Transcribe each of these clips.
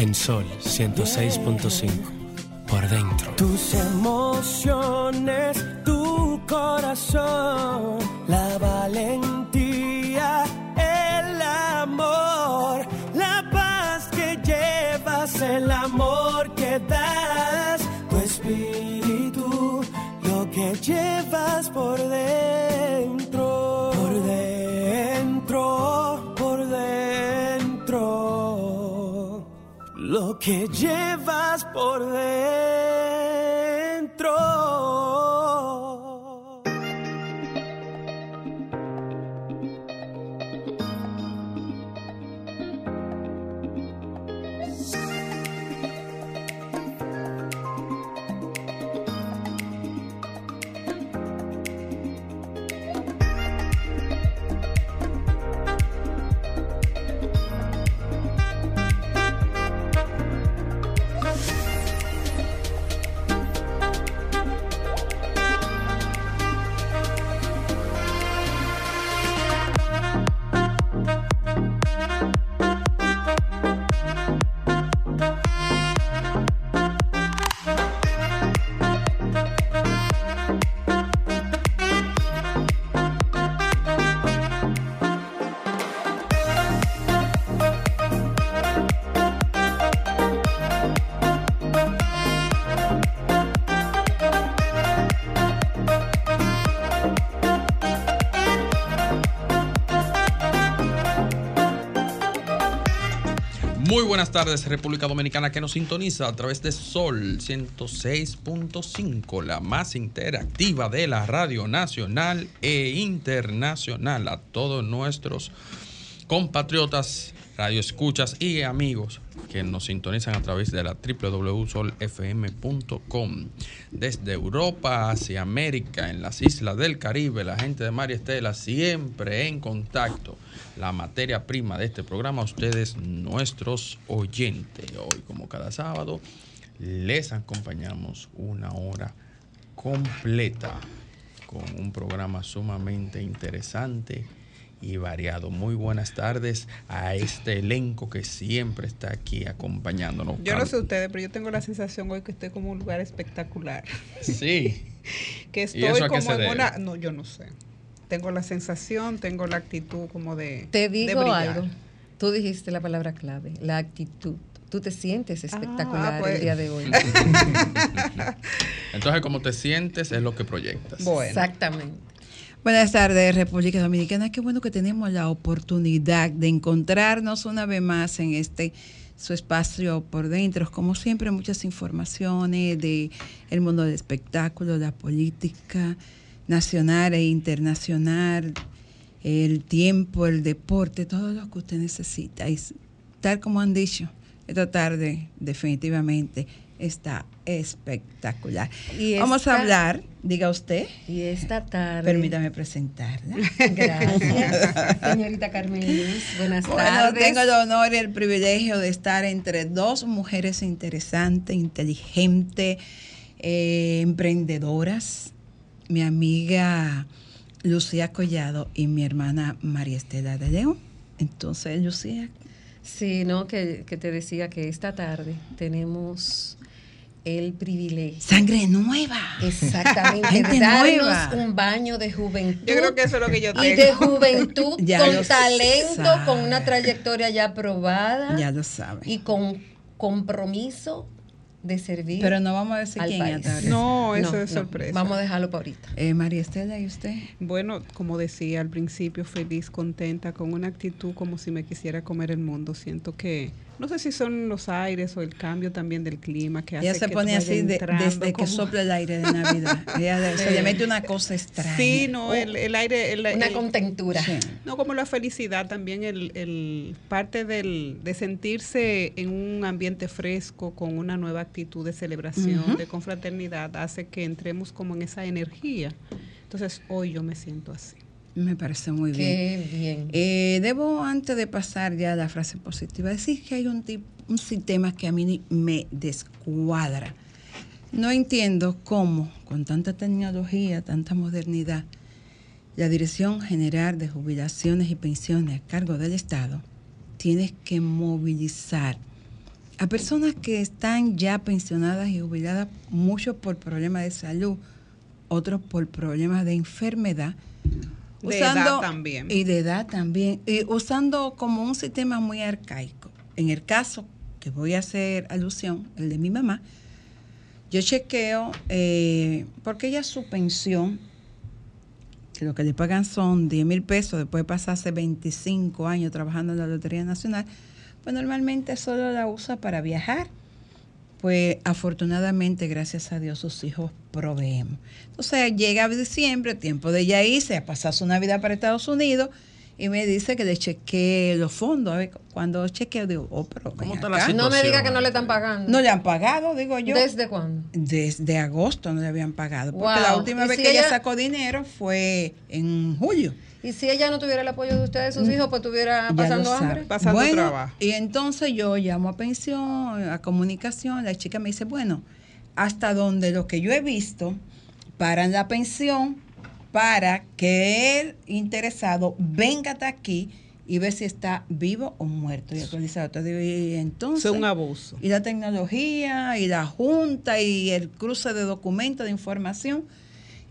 En Sol 106.5. Por dentro. Tus emociones, tu corazón, la valentía, el amor, la paz que llevas, el amor que das, tu espíritu, lo que llevas por dentro, que llevas por dentro. Buenas tardes, República Dominicana, que nos sintoniza a través de Sol 106.5, la más interactiva de la radio nacional e internacional. A todos nuestros compatriotas, radioescuchas y amigos que nos sintonizan a través de la www.solfm.com. Desde Europa hacia América, en las islas del Caribe, la gente de María Estela siempre en contacto. La materia prima de este programa, ustedes, nuestros oyentes. Hoy, como cada sábado, les acompañamos una hora completa con un programa sumamente interesante y variado. Muy buenas tardes a este elenco que siempre está aquí acompañándonos. Yo no sé ustedes, pero yo tengo la sensación hoy que estoy como un lugar espectacular. Sí. que ¿Y estoy eso a qué como se en una. No, yo no sé. Tengo la sensación, tengo la actitud como de. Te digo algo. Tú dijiste la palabra clave, la actitud. Tú te sientes espectacular pues. el día de hoy. Entonces, como te sientes es lo que proyectas. Exactamente. Buenas tardes, República Dominicana. Qué bueno que tenemos la oportunidad de encontrarnos una vez más en este su espacio por dentro. Como siempre, muchas informaciones de el mundo del espectáculo, la política nacional e internacional, el tiempo, el deporte, todo lo que usted necesita. Y tal como han dicho, esta tarde definitivamente está espectacular. Y Vamos a hablar, diga usted. Y esta tarde. Permítame presentarla. Gracias, señorita Carmen Luz. Buenas Bueno, tardes. tengo el honor y el privilegio de estar entre dos mujeres interesantes, inteligentes, eh, emprendedoras, mi amiga Lucía Collado y mi hermana María Estela de León. Entonces, Lucía. Sí, no, que, que te decía que esta tarde tenemos el privilegio. Sangre nueva. Exactamente. Gente darnos nueva. un baño de juventud. Yo creo que eso es lo que yo Y tengo. de juventud, Ya con talento, sabe. con una trayectoria ya probada. Ya lo saben. Y con compromiso de servir. Pero no vamos a decir quién. No, eso es sorpresa. Vamos a dejarlo para ahorita. Eh, María Estela, ¿y usted? Bueno, como decía al principio, feliz, contenta, con una actitud como si me quisiera comer el mundo. Siento que, no sé si son los aires o el cambio también del clima que hace Ella se que pone así de- desde que sopla el aire de Navidad. Ella se le mete una cosa extraña. Sí, no, el, el aire... el- Una el- contentura. Sí. No, como la felicidad también, el, el parte del, de sentirse en un ambiente fresco, con una nueva actitud de celebración, Ujú. de confraternidad, hace que entremos como en esa energía. Entonces, hoy yo me siento así. Me parece muy bien. Qué bien. Eh, debo, antes de pasar ya a la frase positiva, decir que hay un, tip- un sistema que a mí me descuadra. No entiendo cómo, con tanta tecnología, tanta modernidad, la Dirección General de Jubilaciones y Pensiones a cargo del Estado tiene que movilizar a personas que están ya pensionadas y jubiladas, muchos por problemas de salud, otros por problemas de enfermedad. De edad también. Y de edad también. Y usando como un sistema muy arcaico. En el caso que voy a hacer alusión, el de mi mamá, yo chequeo, eh, porque ella su pensión, que lo que le pagan son 10 mil pesos después de pasarse 25 años trabajando en la Lotería Nacional, pues normalmente solo la usa para viajar. Pues afortunadamente, gracias a Dios, sus hijos proveen. Entonces llega diciembre, tiempo de ella irse a pasar su Navidad para Estados Unidos y me dice que le chequee los fondos. A ver, cuando chequeo, digo, oh, pero ¿Cómo está la? No me diga que no le están pagando. No le han pagado, digo yo. ¿Desde cuándo? Desde agosto no le habían pagado. Porque Wow. la última ¿Y vez si que ella... ella- sacó dinero fue en julio. Y si ella no tuviera el apoyo de ustedes, sus hijos, pues estuviera pasando hambre. Pasando bueno, trabajo. Y entonces yo llamo a pensión, a comunicación, la chica me dice, bueno, hasta donde lo que yo he visto, paran la pensión para que el interesado venga hasta aquí y ve si está vivo o muerto y actualizado. Y entonces, es un abuso. y la tecnología, y la junta, y el cruce de documentos, de información,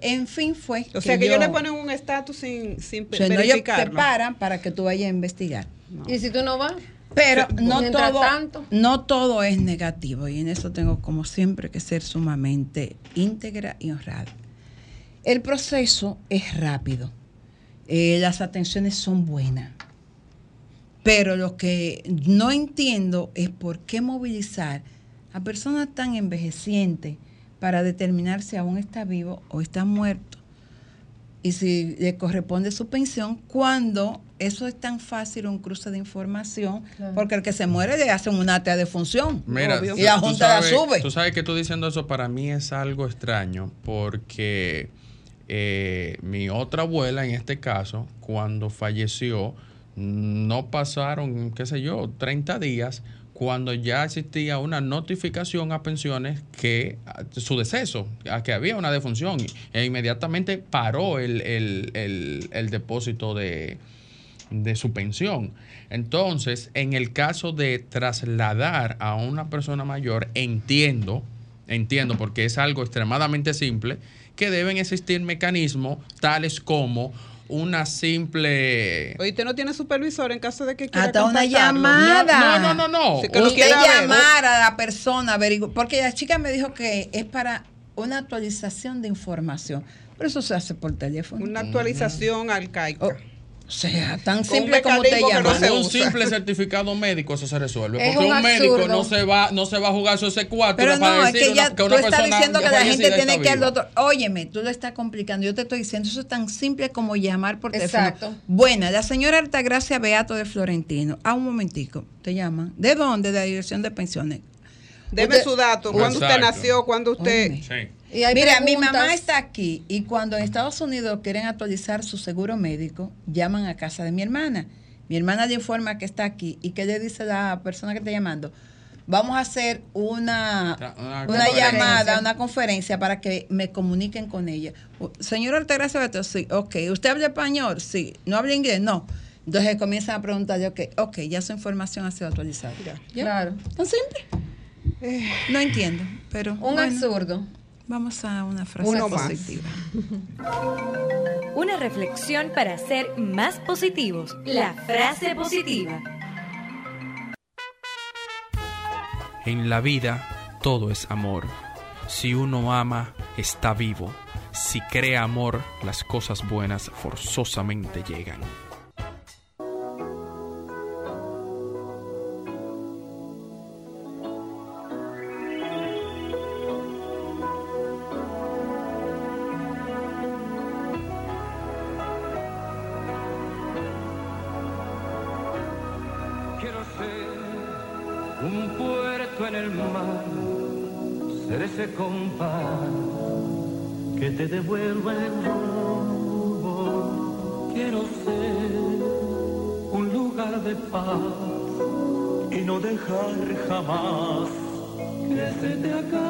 en fin, fue. O sea que yo ellos le ponen un estatus sin, sin o sea, no, te verificarlo. paran para que tú vayas a investigar. Y si tú no vas, Pero no todo, tanto. no todo es negativo y en eso tengo como siempre que ser sumamente íntegra y honrada. El proceso es rápido, eh, las atenciones son buenas, pero lo que no entiendo es por qué movilizar a personas tan envejecientes para determinar si aún está vivo o está muerto y si le corresponde su pensión cuando eso es tan fácil un cruce de información Claro. porque el que se muere le hacen una acta de función Mira, Obvio. y la tú junta la sabes- sube Tú sabes que tú diciendo eso para mí es algo extraño porque eh, mi otra abuela, en este caso, cuando falleció, no pasaron, qué sé yo, 30 días cuando ya existía una notificación a pensiones que a- su deceso, a que había una defunción, e inmediatamente paró el, el- el- el depósito de, de su pensión. Entonces, en el caso de trasladar a una persona mayor, entiendo, entiendo, porque es algo extremadamente simple, que deben existir mecanismos tales como una simple... Oye, usted no tiene supervisor en caso de que quiera hasta una llamada. No, no, no, no. Sí, que usted llamar a la persona averiguar porque la chica me dijo que es para una actualización de información. Pero eso se hace por teléfono. Una actualización arcaica. Oh, o sea tan simple como usted mecanismo que no llama se Con un simple certificado médico eso se resuelve. Es Porque un un, médico no se va, no se va a jugar su C4 Pero para no, es decir que ya una- que tú una estás persona diciendo que la gente tiene que ir al doctor. Óyeme, tú lo estás complicando. Yo te estoy diciendo, eso es tan simple como llamar por teléfono. Exacto. Buena, la señora Altagracia Beato de Florentino. A un momentico, te llaman. ¿De dónde? De la Dirección de Pensiones. Deme Usted- su dato. ¿Cuándo usted nació? ¿Cuándo usted...? Óyeme. Sí. Y hay Mira, mi mamá está aquí y cuando en Estados Unidos quieren actualizar su seguro médico, llaman a casa de mi hermana. Mi hermana le informa que está aquí y que le dice a la persona que está llamando, vamos a hacer una, una llamada, una conferencia para que me comuniquen con ella. Señora Altagracia Beto, sí, ok. ¿Usted habla español? Sí. ¿No habla inglés? No. Entonces comienzan a preguntar, ok, ok, ya su información ha sido actualizada. ¿Ya? Claro. ¿Tan simple? No entiendo, pero Un bueno, absurdo. Vamos a una frase Uno más. positiva. Una reflexión para ser más positivos. La frase positiva. En la vida todo es amor. Si uno ama, está vivo. Si crea amor, las cosas buenas forzosamente llegan. Devuelva el rumbo. Quiero ser un lugar de paz y no dejar jamás que se te acabe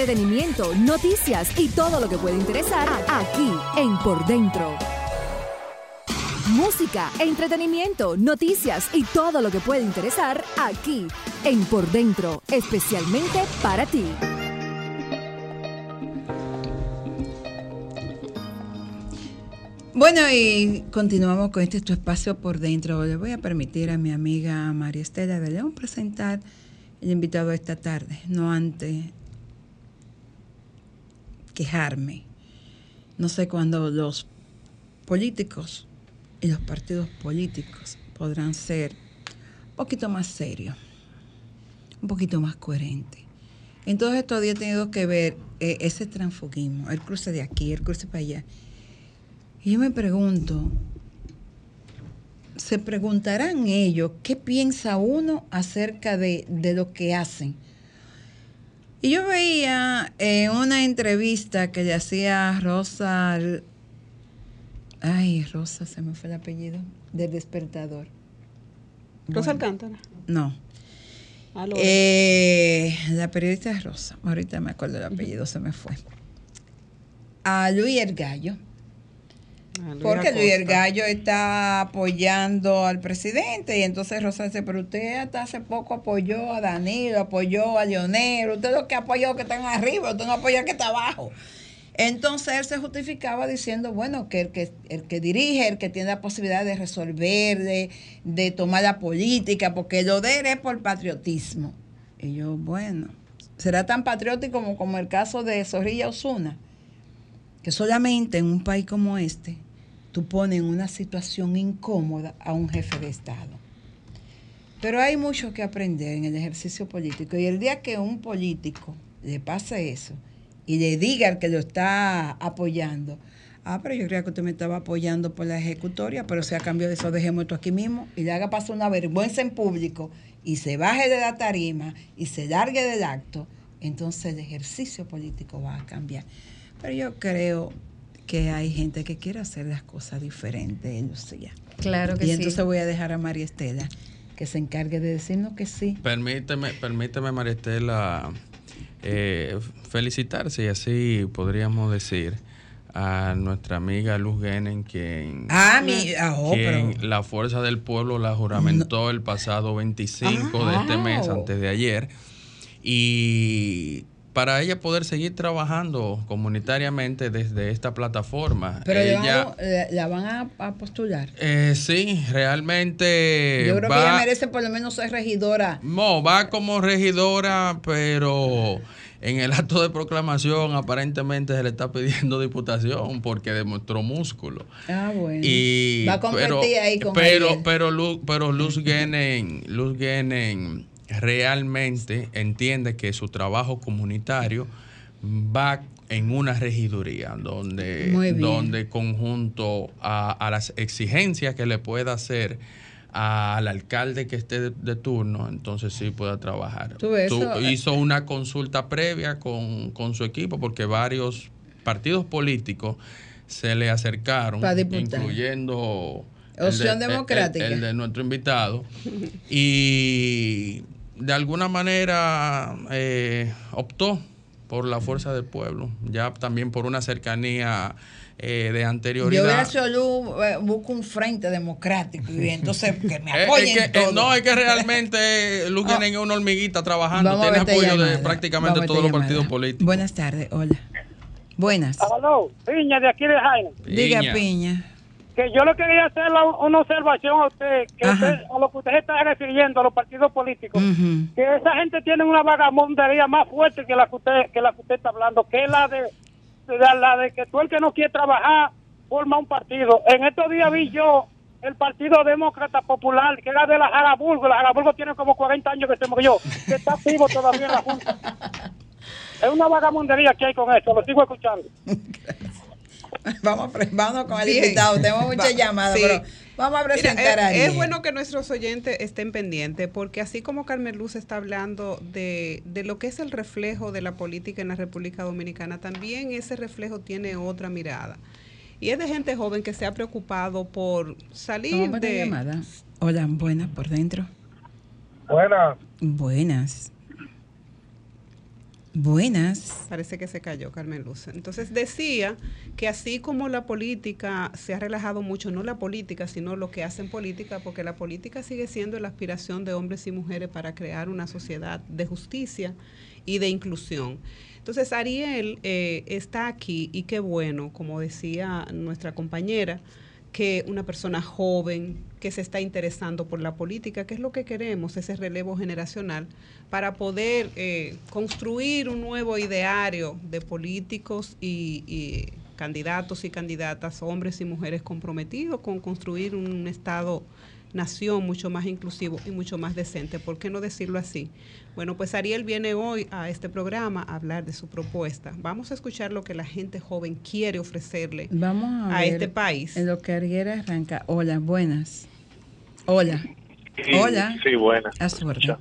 entretenimiento, noticias y todo lo que puede interesar aquí en Por Dentro. Música, entretenimiento, noticias y todo lo que puede interesar aquí en Por Dentro, especialmente para ti. Bueno, y continuamos con este tu espacio por dentro. Le voy a permitir a mi amiga María Estela de León presentar el invitado esta tarde, no antes quejarme. No sé cuándo los políticos y los partidos políticos podrán ser un poquito más serios, un poquito más coherentes. En todos estos días he tenido que ver eh, ese transfugismo, el cruce de aquí, el cruce para allá. Y yo me pregunto, ¿se preguntarán ellos qué piensa uno acerca de, de lo que hacen? Y yo veía en una entrevista que le hacía Rosa, ay, Rosa, se me fue el apellido, del despertador. Rosa Alcántara. No. Aló. Eh, la periodista es Rosa, ahorita me acuerdo el apellido, se me fue. A Luis El Gallo. Porque Luis El. Gallo está apoyando al presidente y entonces Rosa dice, pero usted hasta hace poco apoyó a Danilo, apoyó a Leonel, usted lo que apoyó que están arriba, usted no apoya que está abajo. Entonces él se justificaba diciendo, bueno, que el que, el que dirige, el que tiene la posibilidad de resolver, de, de tomar la política, porque lo de él es por patriotismo. Y yo, bueno, será tan patriótico como, como el caso de Zorrilla Osuna, que solamente en un país como este tú pones en una situación incómoda a un jefe de Estado. Pero hay mucho que aprender en el ejercicio político y el día que un político le pase eso y le diga al que lo está apoyando, ah, pero yo creía que usted me estaba apoyando por la ejecutoria, pero si a cambio de eso dejemos esto aquí mismo y le haga pasar una vergüenza en público y se baje de la tarima y se largue del acto, entonces el ejercicio político va a cambiar. Pero yo creo que hay gente que quiere hacer las cosas diferentes, Lucía. Claro que y sí. entonces voy a dejar a María Estela que se encargue de decirnos que sí. Permíteme, permíteme María Estela, eh, felicitar, si así podríamos decir, a nuestra amiga Luz Genen, quien, Ah, mi, ah, oh, quien pero- la Fuerza del Pueblo la juramentó el pasado 25 de este mes, Ah. antes de ayer. Y para ella poder seguir trabajando comunitariamente desde esta plataforma. Pero ella, la, la van a, a postular. eh, sí, realmente Yo creo que ella merece por lo menos ser regidora. no, va como regidora, pero en el acto de proclamación aparentemente se le está pidiendo diputación porque demostró músculo. Ah, bueno. Y, va a competir pero, ahí con pero, Ariel. pero, Luz, pero Luz Guenen, Luz Guenen realmente entiende que su trabajo comunitario va en una regiduría donde, donde conjunto a, a las exigencias que le pueda hacer al alcalde que esté de, de turno, entonces sí pueda trabajar. Tú eh, hizo una consulta previa con, con su equipo porque varios partidos políticos se le acercaron, incluyendo el Opción el- democrática. el de nuestro invitado. Y de alguna manera eh, optó por la fuerza del pueblo, ya también por una cercanía eh, de Yo hubiera anterioridad. Luz, eh, busco un frente democrático y entonces que me Eh, apoyen es que, eh, todo. no, es que realmente Luz Ah. Es una hormiguita trabajando, Vamos tiene apoyo de prácticamente Vamos todos los partidos políticos. Buenas tardes, hola. Buenas. Aló, Piña, de aquí de Jaime. Diga, Piña. Que yo le quería hacer la- una observación a usted, que usted- a lo que usted está refiriendo, a los partidos políticos, que esa gente tiene una vagamundería más fuerte que la que usted, que la que usted está hablando, que es la de, la, la de que tú el que no quiere trabajar forma un partido. En estos días vi yo el Partido Demócrata Popular, que era de la Jaraburgo, la Jaraburgo tiene como 40 años que se murió, que está activo todavía en la Junta. Es una vagamundería que hay con eso, lo sigo escuchando. Vamos, vamos con el Bien. invitado. Tenemos muchas llamadas, sí. pero vamos a Mira, presentar es, a alguien. es bueno que nuestros oyentes estén pendientes, porque así como Carmen Luz está hablando de, de lo que es el reflejo de la política en la República Dominicana, también ese reflejo tiene otra mirada. Y es de gente joven que se ha preocupado por salir de... llamada. Hola, buenas por dentro. Buenas. Buenas. Buenas. Parece que se cayó Carmen Luz. Entonces decía que así como la política se ha relajado mucho, no la política, sino lo que hacen política, porque la política sigue siendo la aspiración de hombres y mujeres para crear una sociedad de justicia y de inclusión. Entonces Ariel eh, está aquí y qué bueno, como decía nuestra compañera, que una persona joven que se está interesando por la política, que es lo que queremos, ese relevo generacional, para poder eh, construir un nuevo ideario de políticos y, y candidatos y candidatas, hombres y mujeres comprometidos con construir un Estado nación mucho más inclusivo y mucho más decente. ¿Por qué no decirlo así? Bueno, pues Ariel viene hoy a este programa a hablar de su propuesta. Vamos a escuchar lo que la gente joven quiere ofrecerle Vamos a, a ver este país. En lo que Ariel arranca. Hola, buenas. Hola. Sí, Hola. Sí, buena. A su orden.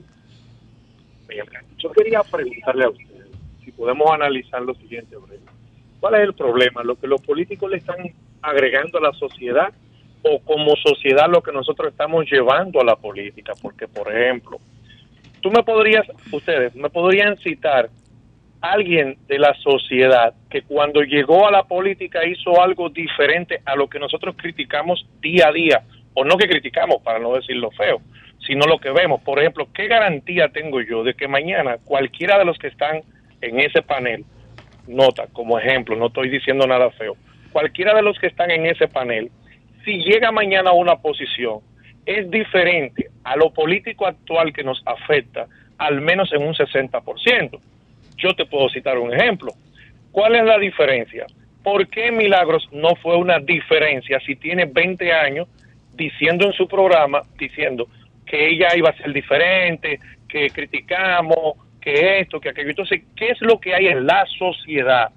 Bien, Yo quería preguntarle a ustedes si podemos analizar lo siguiente. ¿Cuál es el problema? ¿Lo que los políticos le están agregando a la sociedad o como sociedad lo que nosotros estamos llevando a la política? Porque, por ejemplo, tú me podrías, ustedes, me podrían citar alguien de la sociedad que cuando llegó a la política hizo algo diferente a lo que nosotros criticamos día a día, o no que criticamos para no decir lo feo, sino lo que vemos. Por ejemplo, ¿qué garantía tengo yo de que mañana cualquiera de los que están en ese panel, nota como ejemplo, no estoy diciendo nada feo, cualquiera de los que están en ese panel, si llega mañana a una posición, es diferente a lo político actual que nos afecta, al menos en un 60%. Yo te puedo citar un ejemplo. ¿Cuál es la diferencia? ¿Por qué Milagros no fue una diferencia si tiene 20 años diciendo en su programa, diciendo que ella iba a ser diferente, que criticamos, que esto, que aquello? Entonces, ¿qué es lo que hay en la sociedad?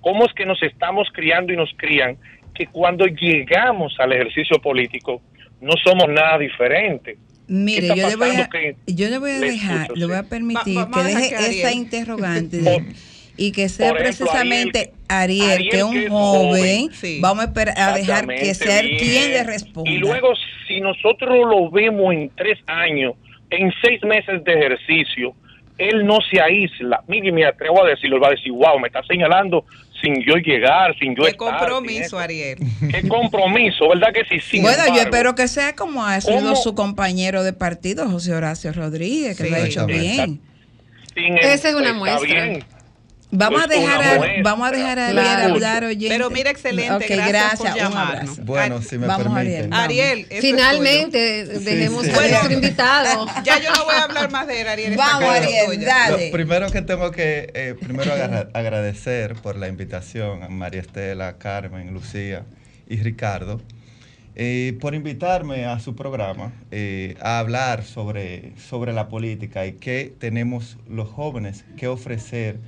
¿Cómo es que nos estamos criando y nos crían que cuando llegamos al ejercicio político no somos nada diferente? Mire, yo le voy a, pasando que- yo le voy a le dejar, escucho, le voy a permitir Va- que deje que esa interrogante y que sea ejemplo, precisamente Ariel, Ariel, que un joven, joven. Sí. vamos a, esperar, a dejar que sea él bien. quien le responda. Y luego, si nosotros lo vemos en tres años, en seis meses de ejercicio, él no se aísla. Mire, me atrevo a decirlo, él va a decir, wow, me está señalando sin yo llegar, sin yo Qué estar. compromiso, esto". Ariel. Qué compromiso, ¿verdad que sí? Sin bueno, yo espero que sea como ha sido ¿cómo? su compañero de partido, José Horacio Rodríguez, que Sí. lo ha hecho bien. sin Esa es una muestra. bien. Vamos a Pues dejar a, vamos a dejar a Ariel Claro. hablar, oyente. Pero mira, excelente, Ok, gracias por un llamarnos. Bueno, si me Vamos, permiten. Ariel. Eso es Finalmente, dejemos sí. a Bueno. nuestro invitado. Ya yo no voy a hablar más de él, Ariel. Vamos, Ariel, dale. Lo primero que tengo que, eh, primero agradecer por la invitación a María Estela, Carmen, Lucía y Ricardo, eh, por invitarme a su programa eh, a hablar sobre, sobre la política y qué tenemos los jóvenes que ofrecer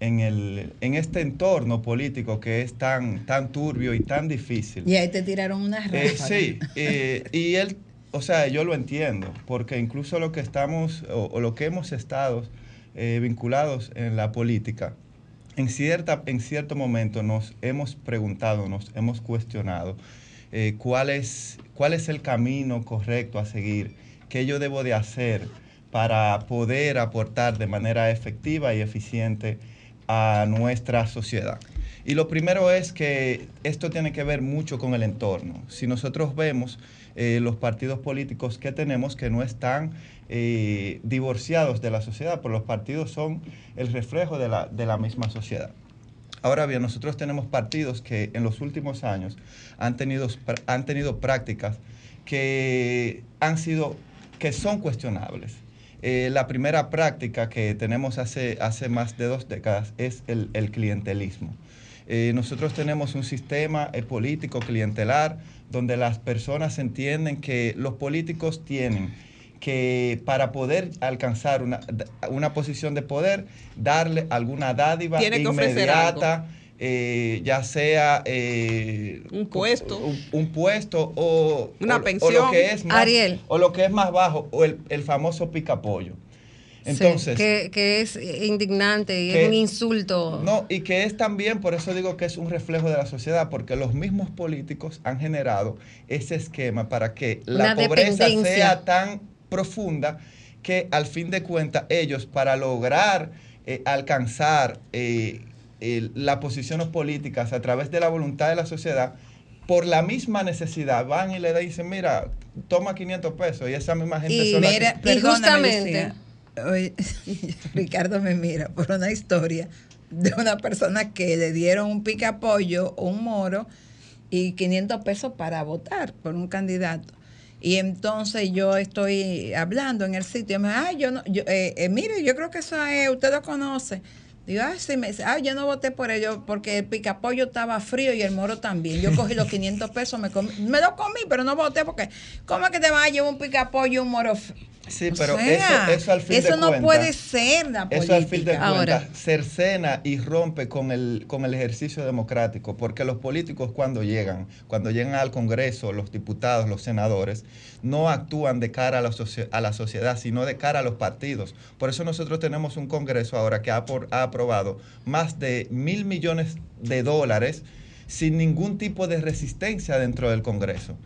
en, el, en este entorno político que es tan, tan turbio y tan difícil. Y ahí te tiraron una ráfaga. Eh, sí, eh, y él, o sea, yo lo entiendo, porque incluso lo que estamos o, o lo que hemos estado eh, vinculados en la política, en, cierta, en cierto momento nos hemos preguntado, nos hemos cuestionado cuál, es, cuál es el camino correcto a seguir, qué yo debo de hacer para poder aportar de manera efectiva y eficiente a nuestra sociedad. Y lo primero es que esto tiene que ver mucho con el entorno. Si nosotros vemos eh, los partidos políticos que tenemos que no están eh, divorciados de la sociedad, pero los partidos son el reflejo de la, de la misma sociedad. Ahora bien, nosotros tenemos partidos que en los últimos años han tenido, han tenido prácticas que han sido, que son cuestionables. Eh, la primera práctica que tenemos hace, hace más de dos décadas es el, el clientelismo. Eh, nosotros tenemos un sistema eh, político clientelar donde las personas entienden que los políticos tienen que para poder alcanzar una, una posición de poder, darle alguna dádiva Tiene que ofrecer inmediata, eh, ya sea eh, Un puesto. un, un puesto o, Una o- o pensión. lo que es más, Ariel. o lo que es más bajo o el, el famoso picapollo. Sí, Entonces, que, que es indignante y que- es un insulto. no, y que es también, por eso digo que es un reflejo de la sociedad, porque los mismos políticos han generado ese esquema para que la Una pobreza sea tan profunda que al fin de cuentas ellos para lograr eh, alcanzar eh, el- las posiciones políticas a través de la voluntad de la sociedad, por la misma necesidad van y le dicen, mira, toma 500 pesos y esa misma gente Y mira, que- Lucía. Oye, Ricardo me mira por una historia de una persona que le dieron un pica pollo o un moro y 500 pesos para votar por un candidato. Y entonces yo estoy hablando en el sitio, y me dice, ay, yo no, yo, eh, eh, mire, yo creo que eso es, usted lo conoce. Digo, ay, sí, me dice, ay, yo no voté por ello porque el picapollo estaba frío y el moro también. Yo cogí los 500 pesos, me, comí- me lo comí, pero no voté porque, ¿cómo es que te vas a llevar un picapollo y un moro Sí, O pero sea, eso, eso al fin eso de no puede ser la Eso al fin de política. cuentas cercena y rompe con el, con el ejercicio democrático, porque los políticos cuando llegan, cuando llegan al Congreso, los diputados, los senadores, no actúan de cara a la, a la sociedad, sino de cara a los partidos. Por eso nosotros tenemos un Congreso ahora que ha, por- ha aprobado más de mil millones de dólares sin ningún tipo de resistencia dentro del Congreso.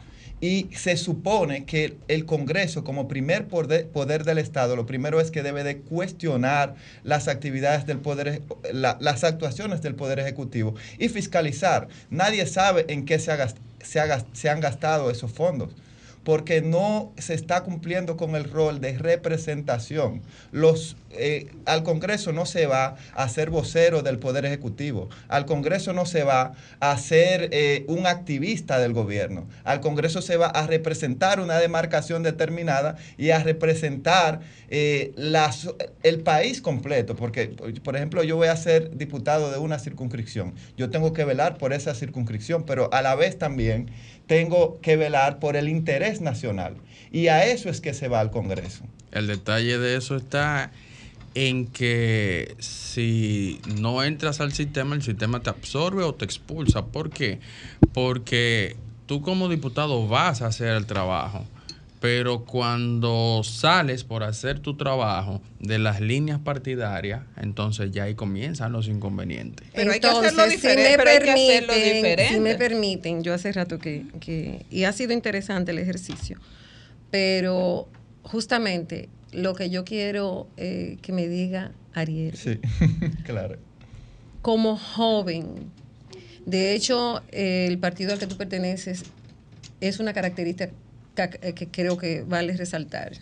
Y se supone que el Congreso, como primer poder, del Estado, lo primero es que debe de cuestionar las actividades del poder, ej- la- las actuaciones del Poder Ejecutivo y fiscalizar. Nadie sabe en qué se, ha se, se han gastado esos fondos porque no se está cumpliendo con el rol de representación. Los, eh, al Congreso no se va a ser vocero del Poder Ejecutivo, al Congreso no se va a ser eh, un activista del gobierno, al Congreso se va a representar una demarcación determinada y a representar eh, las- el país completo, porque, por ejemplo, yo voy a ser diputado de una circunscripción, yo tengo que velar por esa circunscripción, pero a la vez también tengo que velar por el interés nacional. Y a eso es que se va al Congreso. El detalle de eso está en que si no entras al sistema, el sistema te absorbe o te expulsa. ¿Por qué? Porque tú como diputado vas a hacer el trabajo, pero cuando sales por hacer tu trabajo de las líneas partidarias, entonces ya ahí comienzan los inconvenientes. Pero hay que hacerlo Entonces, diferente, Si me, pero hay que hacerlo permiten, diferente. si me permiten, yo hace rato que, que- y ha sido interesante el ejercicio, pero justamente lo que yo quiero eh, que me diga Ariel, Sí, claro. como joven, de hecho, eh, el partido al que tú perteneces es una característica que, que creo que vale resaltar.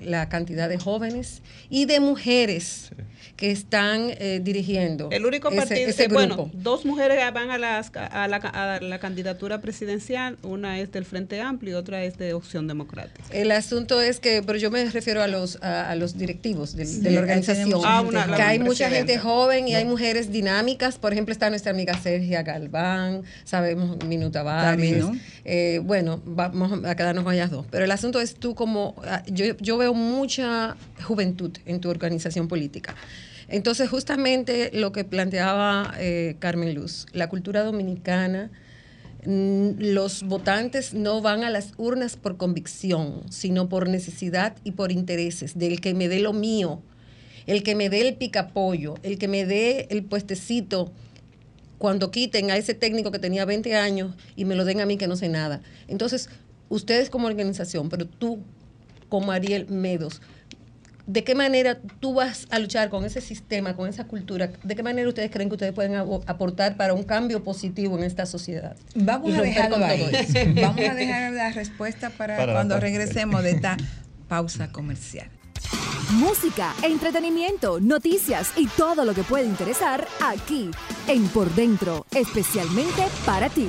La cantidad de jóvenes y de mujeres que están eh, dirigiendo El único ese- partido, ese eh, bueno, grupo. dos mujeres van a, las, a, la, a la candidatura presidencial, una es del Frente Amplio y otra es de Opción Democrática. El asunto es que, pero yo me refiero a los a, a los directivos Sí, de la organización. Ah, una- la que hay mucha gente joven y hay mujeres dinámicas. Por ejemplo, está nuestra amiga Sergia Galván, sabemos Minuta Tavares. ¿no? Eh, bueno, vamos a quedarnos con ellas dos. Pero el asunto es tú como, ah, yo, yo veo mucha juventud en tu organización política. Entonces, justamente lo que planteaba eh, Carmen Luz, la cultura dominicana, mm, los votantes no van a las urnas por convicción, sino por necesidad y por intereses, del que me dé lo mío, el que me dé el picapollo, el que me dé el puestecito cuando quiten a ese técnico que tenía 20 años y me lo den a mí que no sé nada. Entonces, ustedes como organización, pero tú como Ariel Medos, ¿de qué manera tú vas a luchar con ese sistema, con esa cultura? ¿De qué manera ustedes creen que ustedes pueden aportar para un cambio positivo en esta sociedad? Vamos a dejarlo con ahí. todo eso. Vamos a dejar la respuesta para, cuando regresemos de esta pausa comercial. Música, entretenimiento, noticias y todo lo que puede interesar aquí en Por Dentro, especialmente para ti.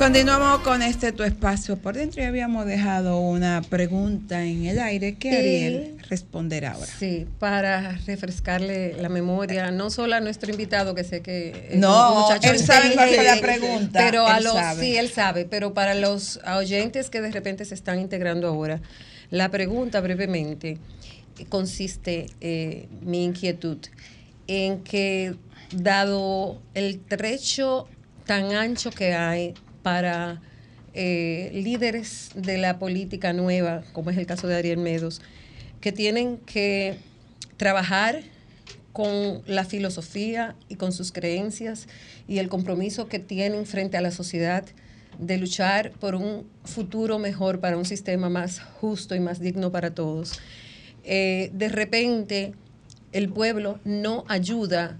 Continuamos con este tu espacio por dentro y habíamos dejado una pregunta en el aire que. Ariel responderá ahora. Sí, para refrescarle la memoria, no solo a nuestro invitado, que sé que es No, un muchacho él sabe cuál fue la pregunta, Pero a él los, sabe. sí, él sabe, pero para los oyentes que de repente se están integrando ahora, la pregunta brevemente consiste eh, mi inquietud? En que dado el trecho tan ancho que hay para eh, líderes de la política nueva, como es el caso de Ariel Medos, que tienen que trabajar con la filosofía y con sus creencias y el compromiso que tienen frente a la sociedad de luchar por un futuro mejor, para un sistema más justo y más digno para todos. Eh, de repente, el pueblo no ayuda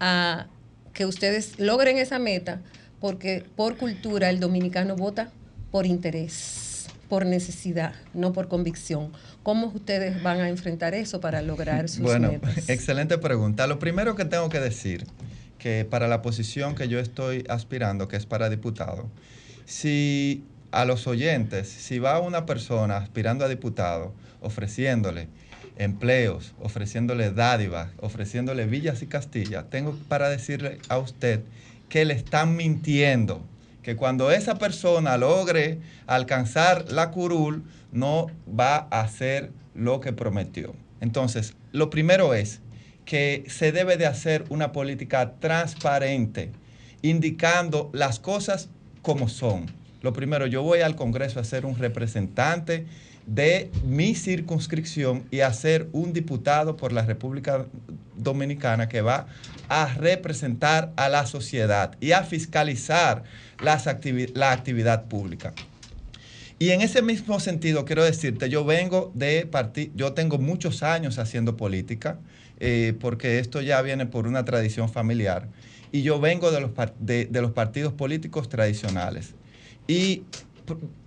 a que ustedes logren esa meta porque por cultura el dominicano vota por interés, por necesidad, no por convicción. ¿Cómo ustedes van a enfrentar eso para lograr sus bueno, metas? excelente pregunta. Lo primero que tengo que decir, que para la posición que yo estoy aspirando, que es para diputado, si a los oyentes, si va una persona aspirando a diputado, ofreciéndole empleos, ofreciéndole dádivas, ofreciéndole villas y castillas, tengo para decirle a usted que le están mintiendo, que cuando esa persona logre alcanzar la curul, no va a hacer lo que prometió. Entonces, lo primero es que se debe de hacer una política transparente, indicando las cosas como son. Lo primero, yo voy al Congreso a ser un representante de mi circunscripción y a ser un diputado por la República Dominicana que va a representar a la sociedad y a fiscalizar las la actividad pública. Y en ese mismo sentido, quiero decirte, yo vengo de partir, yo tengo muchos años haciendo política, eh, porque esto ya viene por una tradición familiar, y yo vengo de los, de, los partidos políticos tradicionales. Y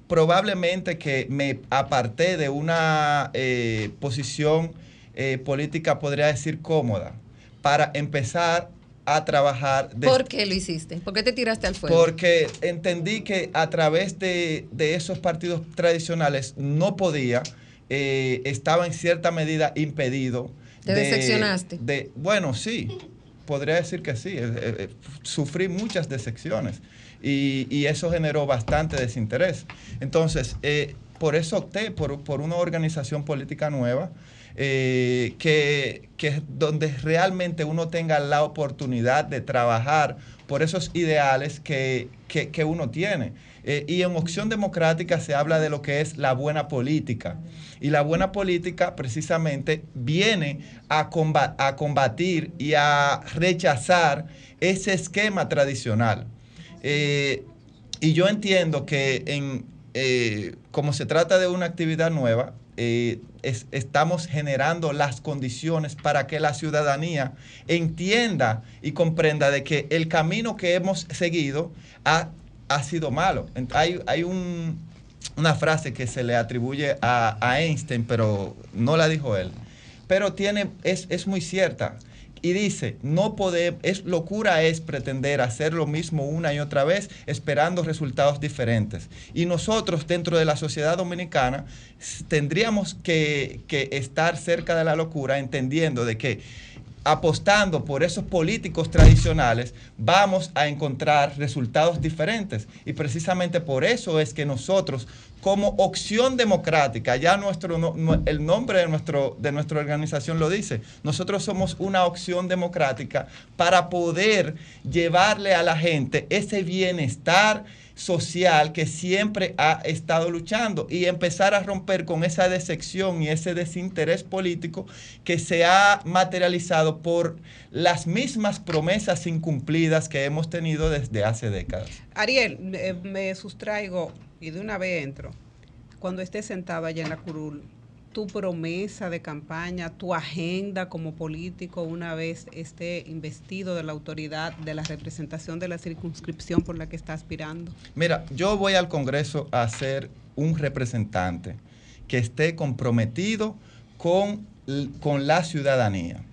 probablemente que me aparté de una eh, posición eh, política, podría decir, cómoda, para empezar a trabajar. ¿Por qué lo hiciste? ¿Por qué te tiraste al fuego? Porque entendí que a través de, esos partidos tradicionales no podía, eh, estaba en cierta medida impedido. ¿Te decepcionaste? De, bueno, sí, podría decir que sí. sufrí muchas decepciones y, eso generó bastante desinterés. Entonces, eh, por eso opté por, por, una organización política nueva, eh, que, que donde realmente uno tenga la oportunidad de trabajar por esos ideales que, que, uno tiene. Eh, y en opción democrática se habla de lo que es la buena política. Y la buena política precisamente viene a, a combatir y a rechazar ese esquema tradicional. Eh, y yo entiendo que en, eh, como se trata de una actividad nueva, eh, estamos generando las condiciones para que la ciudadanía entienda y comprenda de que el camino que hemos seguido ha, sido malo. Hay, hay una frase que se le atribuye a, Einstein, pero no la dijo él. Pero tiene, es, es muy cierta y dice, no podemos, es locura es pretender hacer lo mismo una y otra vez esperando resultados diferentes. Y nosotros dentro de la sociedad dominicana tendríamos que, que estar cerca de la locura entendiendo de que apostando por esos políticos tradicionales, vamos a encontrar resultados diferentes. Y precisamente por eso es que nosotros, como opción democrática, ya nuestro, el nombre de, nuestro, de nuestra organización lo dice, nosotros somos una opción democrática para poder llevarle a la gente ese bienestar social que siempre ha estado luchando y empezar a romper con esa decepción y ese desinterés político que se ha materializado por las mismas promesas incumplidas que hemos tenido desde hace décadas. Ariel, me sustraigo y de una vez entro. Cuando esté sentado allá en la curul, tu promesa de campaña, tu agenda como político una vez esté investido de la autoridad de la representación de la circunscripción por la que está aspirando? Mira, yo voy al Congreso a ser un representante que esté comprometido con, con la ciudadanía.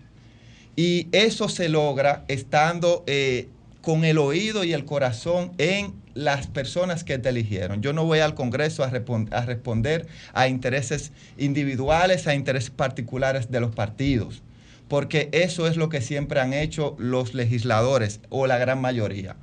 Y eso se logra estando eh, con el oído y el corazón en las personas que te eligieron. Yo no voy al Congreso a, a, responder a intereses individuales, a intereses particulares de los partidos, porque eso es lo que siempre han hecho los legisladores o la gran mayoría.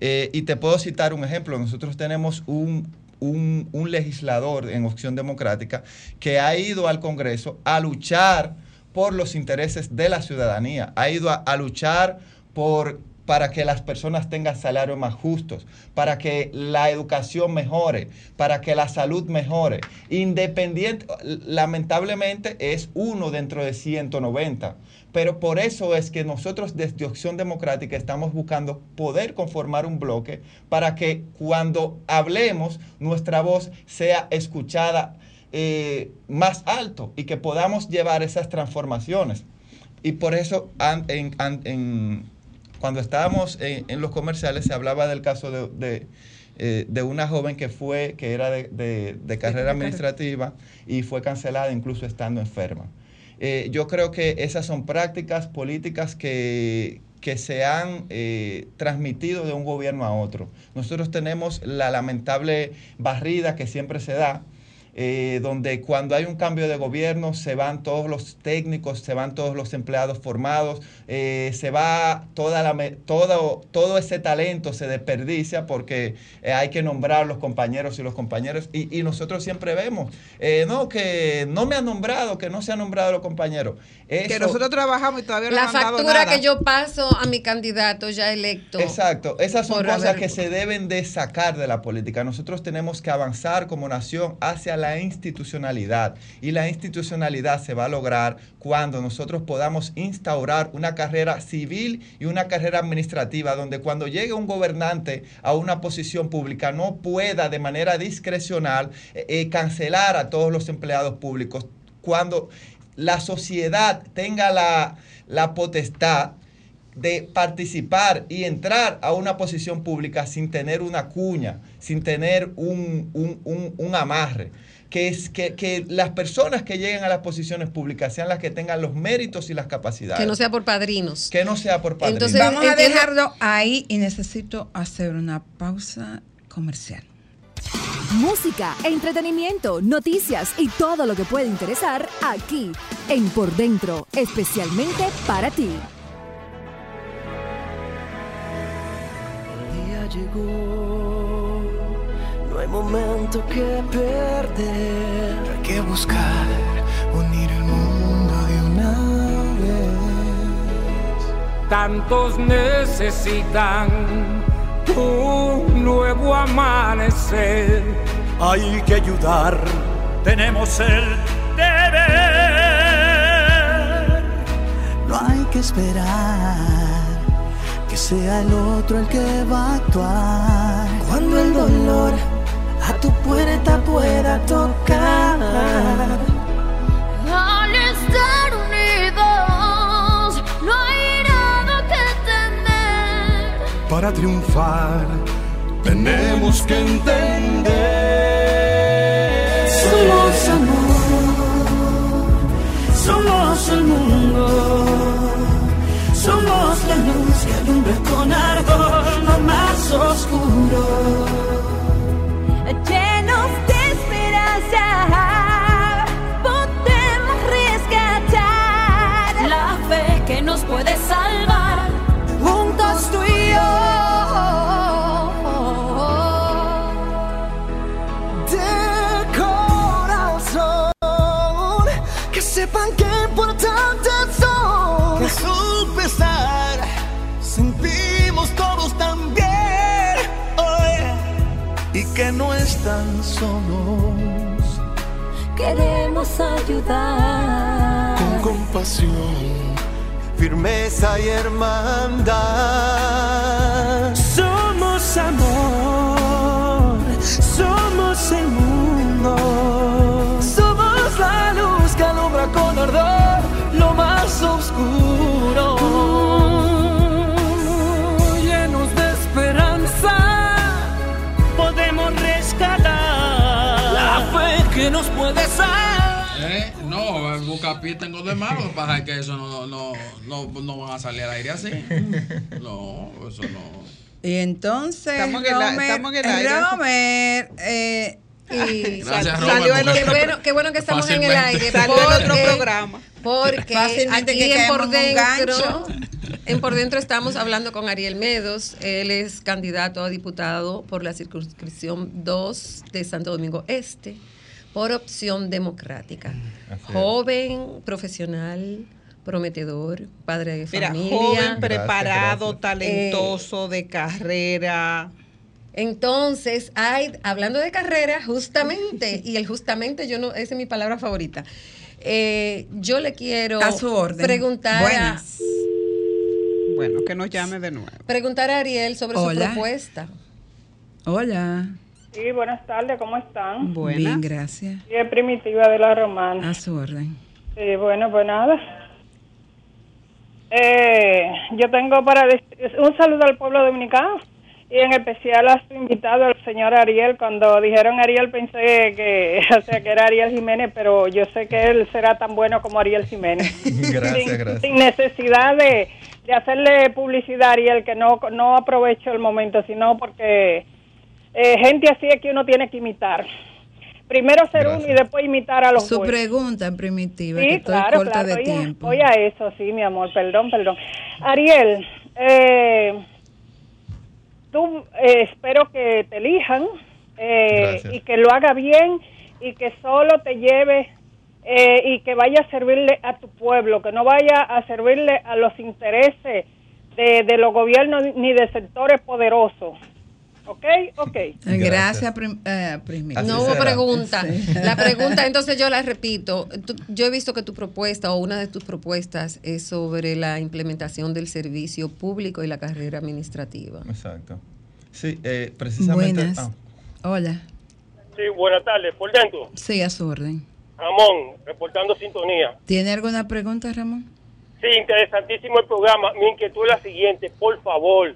Eh, y te puedo citar un ejemplo. Nosotros tenemos un, un, legislador en opción democrática que ha ido al Congreso a luchar por los intereses de la ciudadanía, ha ido a luchar por para que las personas tengan salarios más justos, para que la educación mejore, para que la salud mejore. Independiente, lamentablemente es uno dentro de 190. Pero por eso es que nosotros desde Opción Democrática estamos buscando poder conformar un bloque para que cuando hablemos nuestra voz sea escuchada eh, más alto y que podamos llevar esas transformaciones. Y por eso en- cuando estábamos en, en los comerciales se hablaba del caso de, de, eh, de una joven que fue, que era de, de- de carrera administrativa y fue cancelada incluso estando enferma. Eh, yo creo que esas son prácticas políticas que, que se han eh, transmitido de un gobierno a otro. Nosotros tenemos la lamentable barrida que siempre se da, eh, donde cuando hay un cambio de gobierno se van todos los técnicos, se van todos los empleados formados, eh, se va toda la, todo, todo ese talento se desperdicia porque eh, hay que nombrar los compañeros y los compañeros y, y nosotros siempre vemos, eh, no, que no me han nombrado, que no se han nombrado los compañeros. Que nosotros trabajamos y todavía no La han dado factura nada. que yo paso a mi candidato ya electo. Exacto, esas son cosas haber- que se deben de sacar de la política. Nosotros tenemos que avanzar como nación hacia la institucionalidad y la institucionalidad se va a lograr cuando nosotros podamos instaurar una carrera civil y una carrera administrativa donde cuando llegue un gobernante a una posición pública no pueda de manera discrecional eh, eh, cancelar a todos los empleados públicos. Cuando la sociedad tenga la, la potestad de participar y entrar a una posición pública sin tener una cuña, sin tener un, un- un- un amarre. Que, es, que, que las personas que lleguen a las posiciones públicas sean las que tengan los méritos y las capacidades. Que no sea por padrinos. Que no sea por padrinos. Entonces, Vamos a dejarlo ahí y necesito hacer una pausa comercial. Música, entretenimiento, noticias y todo lo que puede interesar aquí en Por Dentro, especialmente para ti. El día llegó, hay momento que perder. Hay que buscar unir el mundo de una vez. Tantos necesitan un nuevo amanecer. Hay que ayudar, tenemos el deber. No hay que esperar que sea el otro el que va a actuar. Cuando el dolor a tu puerta pueda tocar. Al estar unidos, no hay nada que temer. Para triunfar, tenemos que entender. Somos amor, somos el mundo. Somos la luz que alumbra con ardor lo más oscuro. Podemos rescatar la fe que nos puede salvar. Juntos tú y yo. De corazón, que sepan que importantes son. Que su pesar sentimos todos también. y que no están solos. Queremos ayudar. Con compasión, firmeza y hermandad. Somos amor, somos el mundo. Eh, No, buscapié tengo de más, lo que pasa es que eso no, no, no, no van a salir al aire así. No, eso no. Y entonces, Estamos en estamos el aire. Romer, eh, Y Gracias, sal- Robert, salió el porque- otro, qué, bueno, qué bueno que estamos en el aire. Salió el otro porque- programa. Porque Fácilmente aquí que en por dentro. En Por Dentro estamos hablando con Ariel Medos. Él es candidato a diputado por la circunscripción 2 de Santo Domingo Este por opción democrática. Joven, profesional, prometedor, padre de Mira, familia. joven, preparado, talentoso, de carrera. Entonces, hay, hablando de carrera, justamente, y el justamente, yo no, esa es mi palabra favorita. Eh, yo le quiero A su orden. preguntar a, Buenas. Bueno, que nos llame de nuevo. preguntar a Ariel sobre Hola. su propuesta. Hola. Sí, buenas tardes, ¿cómo están? Bien, gracias. Sí, es primitiva de la romana. A su orden. Sí, bueno, pues nada. Eh, yo tengo para un saludo al pueblo dominicano y en especial a su invitado, el señor Ariel. Cuando dijeron Ariel pensé que, o sea, que era Ariel Jiménez, pero yo sé que él será tan bueno como Ariel Jiménez. Gracias, sin, gracias. sin necesidad de, de hacerle publicidad a Ariel, que no, no aprovecho el momento, sino porque eh, gente así es que uno tiene que imitar. Primero ser uno y después imitar a los Su buenos. pregunta primitiva, que Sí, estoy claro, corta claro. de Oye, tiempo. oye a eso, sí, mi amor, perdón, perdón. Ariel, eh, tú eh, espero que te elijan eh, y que lo haga bien y que solo te lleve eh, y que vaya a servirle a tu pueblo, que no vaya a servirle a los intereses de, de los gobiernos ni de sectores poderosos. ¿Ok? Ok. Gracias, prim- eh, no hubo pregunta. Sí. La pregunta, entonces yo la repito. Tú- yo he visto que tu propuesta o una de tus propuestas es sobre la implementación del servicio público y la carrera administrativa. Exacto. Sí, eh, precisamente. Buenas. ah, Hola. Sí, buenas tardes. Por dentro, Sí, a su orden. Ramón, reportando sintonía. ¿Tiene alguna pregunta, Ramón? Sí, interesantísimo el programa. Mi inquietud es la siguiente, por favor,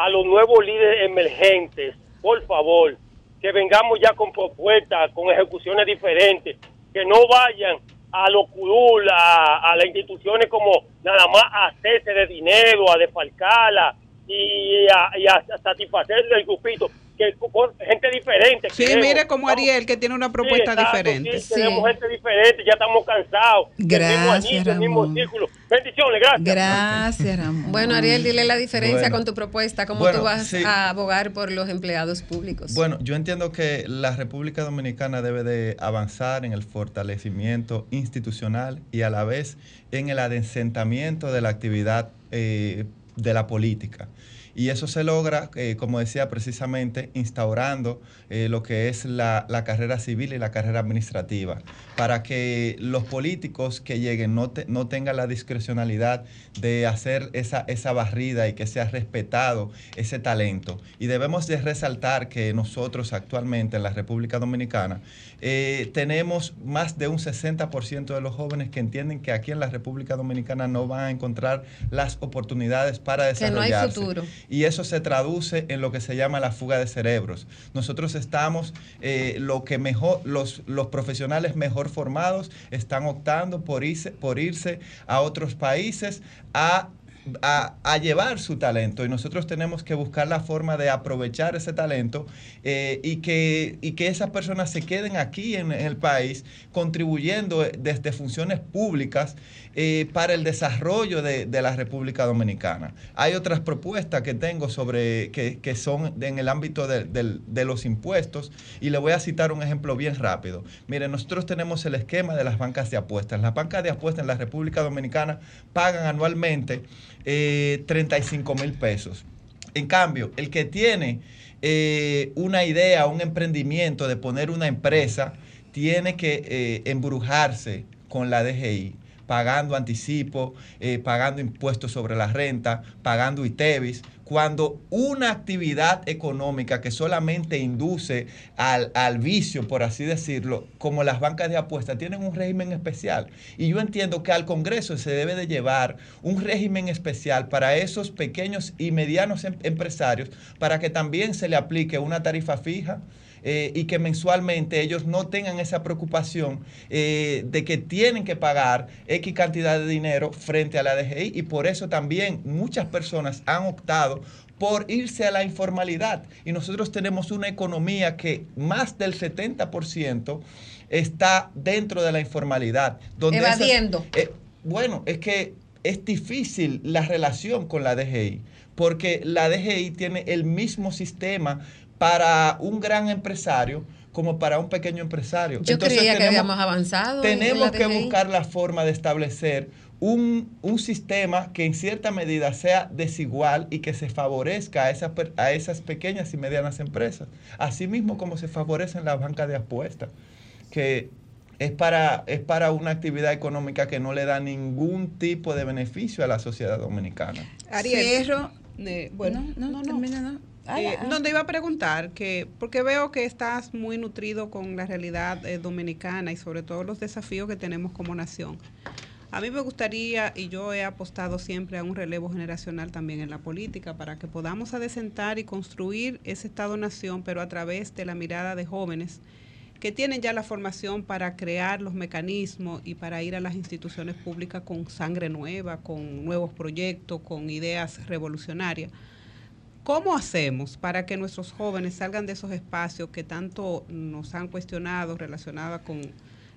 a los nuevos líderes emergentes, por favor, que vengamos ya con propuestas, con ejecuciones diferentes, que no vayan a lo curul, a, a las instituciones como nada más a hacerse de dinero, a defalcarla y a, y a satisfacer el grupito, que con- con gente diferente. Sí, queremos. mire como Ariel, que tiene una propuesta Sí, exacto, diferente. sí, tenemos gente diferente, ya estamos cansados. Gracias, anillo, el mismo Ramón. círculo. Bendiciones, gracias. Gracias, Ramón. Bueno, Ariel, dile la diferencia Bueno. con tu propuesta, cómo Bueno, tú vas sí. a abogar por los empleados públicos. Bueno, yo entiendo que la República Dominicana debe de avanzar en el fortalecimiento institucional y a la vez en el adensentamiento de la actividad eh, de la política. Y eso se logra, eh, como decía precisamente, instaurando eh, lo que es la, la carrera civil y la carrera administrativa, para que los políticos que lleguen no, te- no tengan la discrecionalidad de hacer esa, esa barrida y que sea respetado ese talento. Y debemos de resaltar que nosotros actualmente en la República Dominicana eh, tenemos más de un 60% de los jóvenes que entienden que aquí en la República Dominicana no van a encontrar las oportunidades para Que no hay desarrollarse. futuro. Y eso se traduce en lo que se llama la fuga de cerebros. Nosotros estamos, eh, lo que mejor, los, los profesionales mejor formados están optando por irse, por irse a otros países a a, a llevar su talento y nosotros tenemos que buscar la forma de aprovechar ese talento eh, y, que, y que esas personas se queden aquí en, el país contribuyendo eh, desde funciones públicas eh, para el desarrollo de, de la República Dominicana. Hay otras propuestas que tengo sobre que, que son en el ámbito de, del- de los impuestos y le voy a citar un ejemplo bien rápido. Miren, nosotros tenemos el esquema de las bancas de apuestas. Las bancas de apuestas en la República Dominicana pagan anualmente eh, 35 mil pesos. En cambio, el que tiene eh, una idea, un emprendimiento de poner una empresa, tiene que eh, embrujarse con la DGI, pagando anticipo, eh, pagando impuestos sobre la renta, pagando ITEVIS, cuando una actividad económica que solamente induce al, al vicio, por así decirlo, como las bancas de apuestas, tienen un régimen especial. Y yo entiendo que al Congreso se debe de llevar un régimen especial para esos pequeños y medianos em- empresarios, para que también se le aplique una tarifa fija eh, y que mensualmente ellos no tengan esa preocupación eh, de que tienen que pagar X cantidad de dinero frente a la DGI y por eso también muchas personas han optado por irse a la informalidad y nosotros tenemos una economía que más del 70% está dentro de la informalidad. esas- Evadiendo. eh, bueno, es que es difícil la relación con la DGI, porque la DGI tiene el mismo sistema para un gran empresario como para un pequeño empresario. Yo Entonces, creía que tenemos- habíamos avanzado. en tenemos que buscar la forma de establecer un, un sistema que en cierta medida sea desigual y que se favorezca a esas, per- a esas pequeñas y medianas empresas. Asimismo como se favorecen las bancas de apuestas, que es para, es para una actividad económica que no le da ningún tipo de beneficio a la sociedad dominicana. Ariel. Cierro. Eh, bueno, no, no, termina, no. Ah, Eh, ah. te iba a preguntar, que porque veo que estás muy nutrido con la realidad eh, dominicana y sobre todo los desafíos que tenemos como nación. A mí me gustaría, y yo he apostado siempre a un relevo generacional también en la política, para que podamos adecentar y construir ese Estado-nación, pero a través de la mirada de jóvenes que tienen ya la formación para crear los mecanismos y para ir a las instituciones públicas con sangre nueva, con nuevos proyectos, con ideas revolucionarias. ¿Cómo hacemos para que nuestros jóvenes salgan de esos espacios que tanto nos han cuestionado relacionados con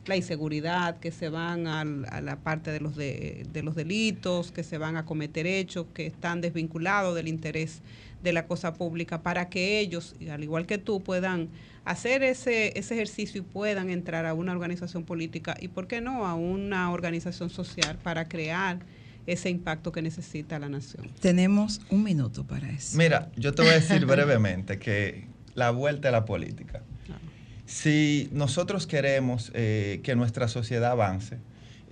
la inseguridad, que se van al- a la parte de los, de, los delitos, que se van a cometer hechos, que están desvinculados del interés de la cosa pública, para que ellos, al igual que tú, puedan hacer ese, ese ejercicio y puedan entrar a una organización política y, ¿por qué no?, a una organización social para crear ese impacto que necesita la nación. Tenemos un minuto para eso. Mira, yo te voy a decir brevemente que la vuelta a la política. Si nosotros queremos eh, que nuestra sociedad avance,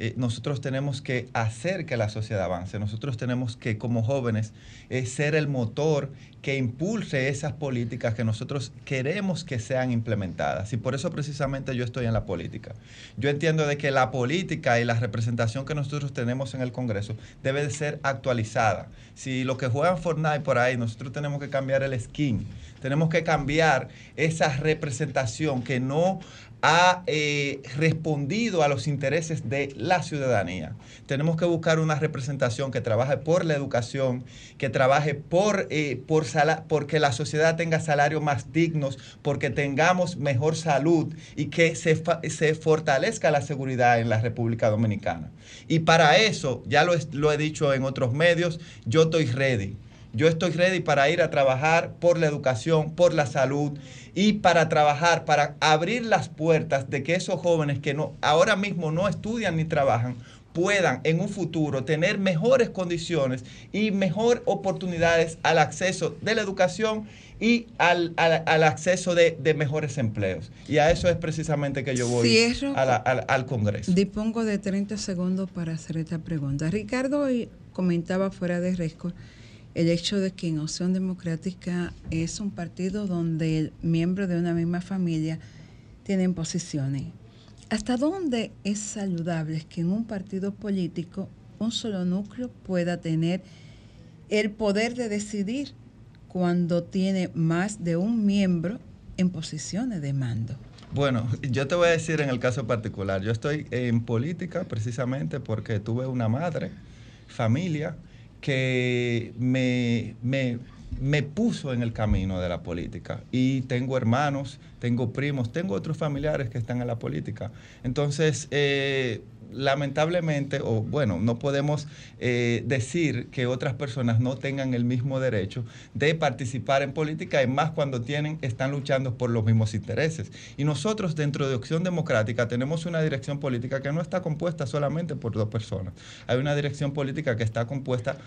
eh, nosotros tenemos que hacer que la sociedad avance. Nosotros tenemos que, como jóvenes, eh, ser el motor que impulse esas políticas que nosotros queremos que sean implementadas. Y por eso precisamente yo estoy en la política. Yo entiendo de que la política y la representación que nosotros tenemos en el Congreso debe de ser actualizada. Si lo que juegan Fortnite por ahí, nosotros tenemos que cambiar el skin. Tenemos que cambiar esa representación que no ha eh, respondido a los intereses de la ciudadanía. Tenemos que buscar una representación que trabaje por la educación, que trabaje por, eh, por porque la sociedad tenga salarios más dignos, porque tengamos mejor salud y que se, se fortalezca la seguridad en la República Dominicana. Y para eso, ya lo he dicho en otros medios, yo estoy ready. Yo estoy ready para ir a trabajar por la educación, por la salud y para trabajar, para abrir las puertas de que esos jóvenes que no, ahora mismo no estudian ni trabajan puedan en un futuro tener mejores condiciones y mejor oportunidades al acceso de la educación y al, al- al acceso de, de mejores empleos. Y a eso es precisamente que yo voy Cierro. a la- al, al Congreso. Dispongo de 30 segundos para hacer esta pregunta. Ricardo comentaba fuera de récord el hecho de que en Opción Democrática es un partido donde miembros de una misma familia tienen posiciones. ¿Hasta dónde es saludable que en un partido político un solo núcleo pueda tener el poder de decidir cuando tiene más de un miembro en posiciones de mando? Bueno, yo te voy a decir en el caso particular, yo estoy en política precisamente porque tuve una madre, familia, que me, me, me puso en el camino de la política. Y tengo hermanos, tengo primos, tengo otros familiares que están en la política. Entonces, eh, lamentablemente, o bueno, no podemos eh, decir que otras personas no tengan el mismo derecho de participar en política, y más cuando tienen, están luchando por los mismos intereses. Y nosotros dentro de Opción Democrática tenemos una dirección política que no está compuesta solamente por dos personas. Hay una dirección política que está compuesta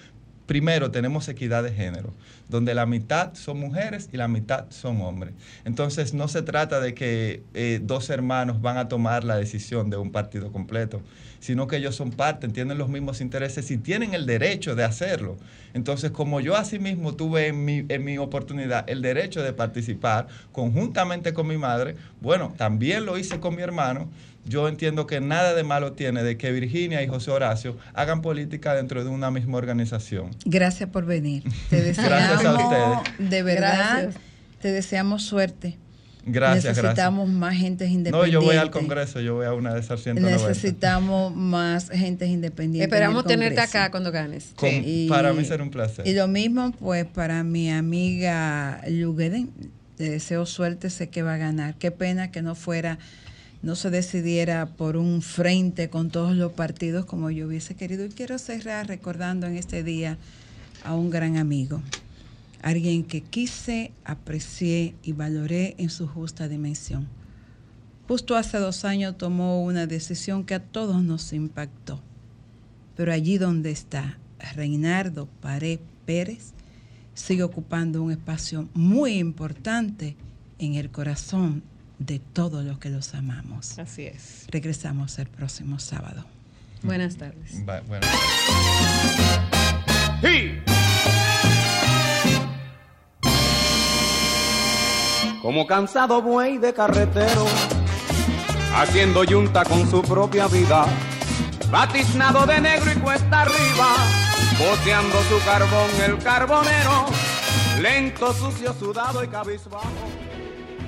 Primero, tenemos equidad de género, donde la mitad son mujeres y la mitad son hombres. Entonces, no se trata de que eh, dos hermanos van a tomar la decisión de un partido completo, sino que ellos son parte, tienen los mismos intereses y tienen el derecho de hacerlo. Entonces, como yo asimismo tuve en mi oportunidad el derecho de participar conjuntamente con mi madre, bueno, también lo hice con mi hermano yo entiendo que nada de malo tiene de que Virginia y José Horacio hagan política dentro de una misma organización. Gracias por venir. Te Gracias a deseamos, ustedes. de verdad, Gracias. te deseamos suerte. Gracias, Necesitamos más gentes No, independientes. yo voy al Congreso, yo voy a una de esas 190. Necesitamos más gentes independientes. en Esperamos tenerte acá cuando ganes. Con- Y- para mí será un placer. Y lo mismo, pues, para mi amiga Lugeden. Te deseo suerte, sé que va a ganar. Qué pena que no fuera no se decidiera por un frente con todos los partidos como yo hubiese querido. Y quiero cerrar recordando en este día a un gran amigo, alguien que quise, aprecié y valoré en su justa dimensión. Justo hace dos años tomó una decisión que a todos nos impactó, pero allí donde está Reinardo Paré Pérez, sigue ocupando un espacio muy importante en el corazón de todos los que los amamos. Así es. Regresamos el próximo sábado. Buenas tardes. Va- buenas tardes. Como cansado buey de carretero, haciendo yunta con su propia vida, batiznado de negro y cuesta arriba, boteando su carbón el carbonero, lento, sucio, sudado y cabizbajo.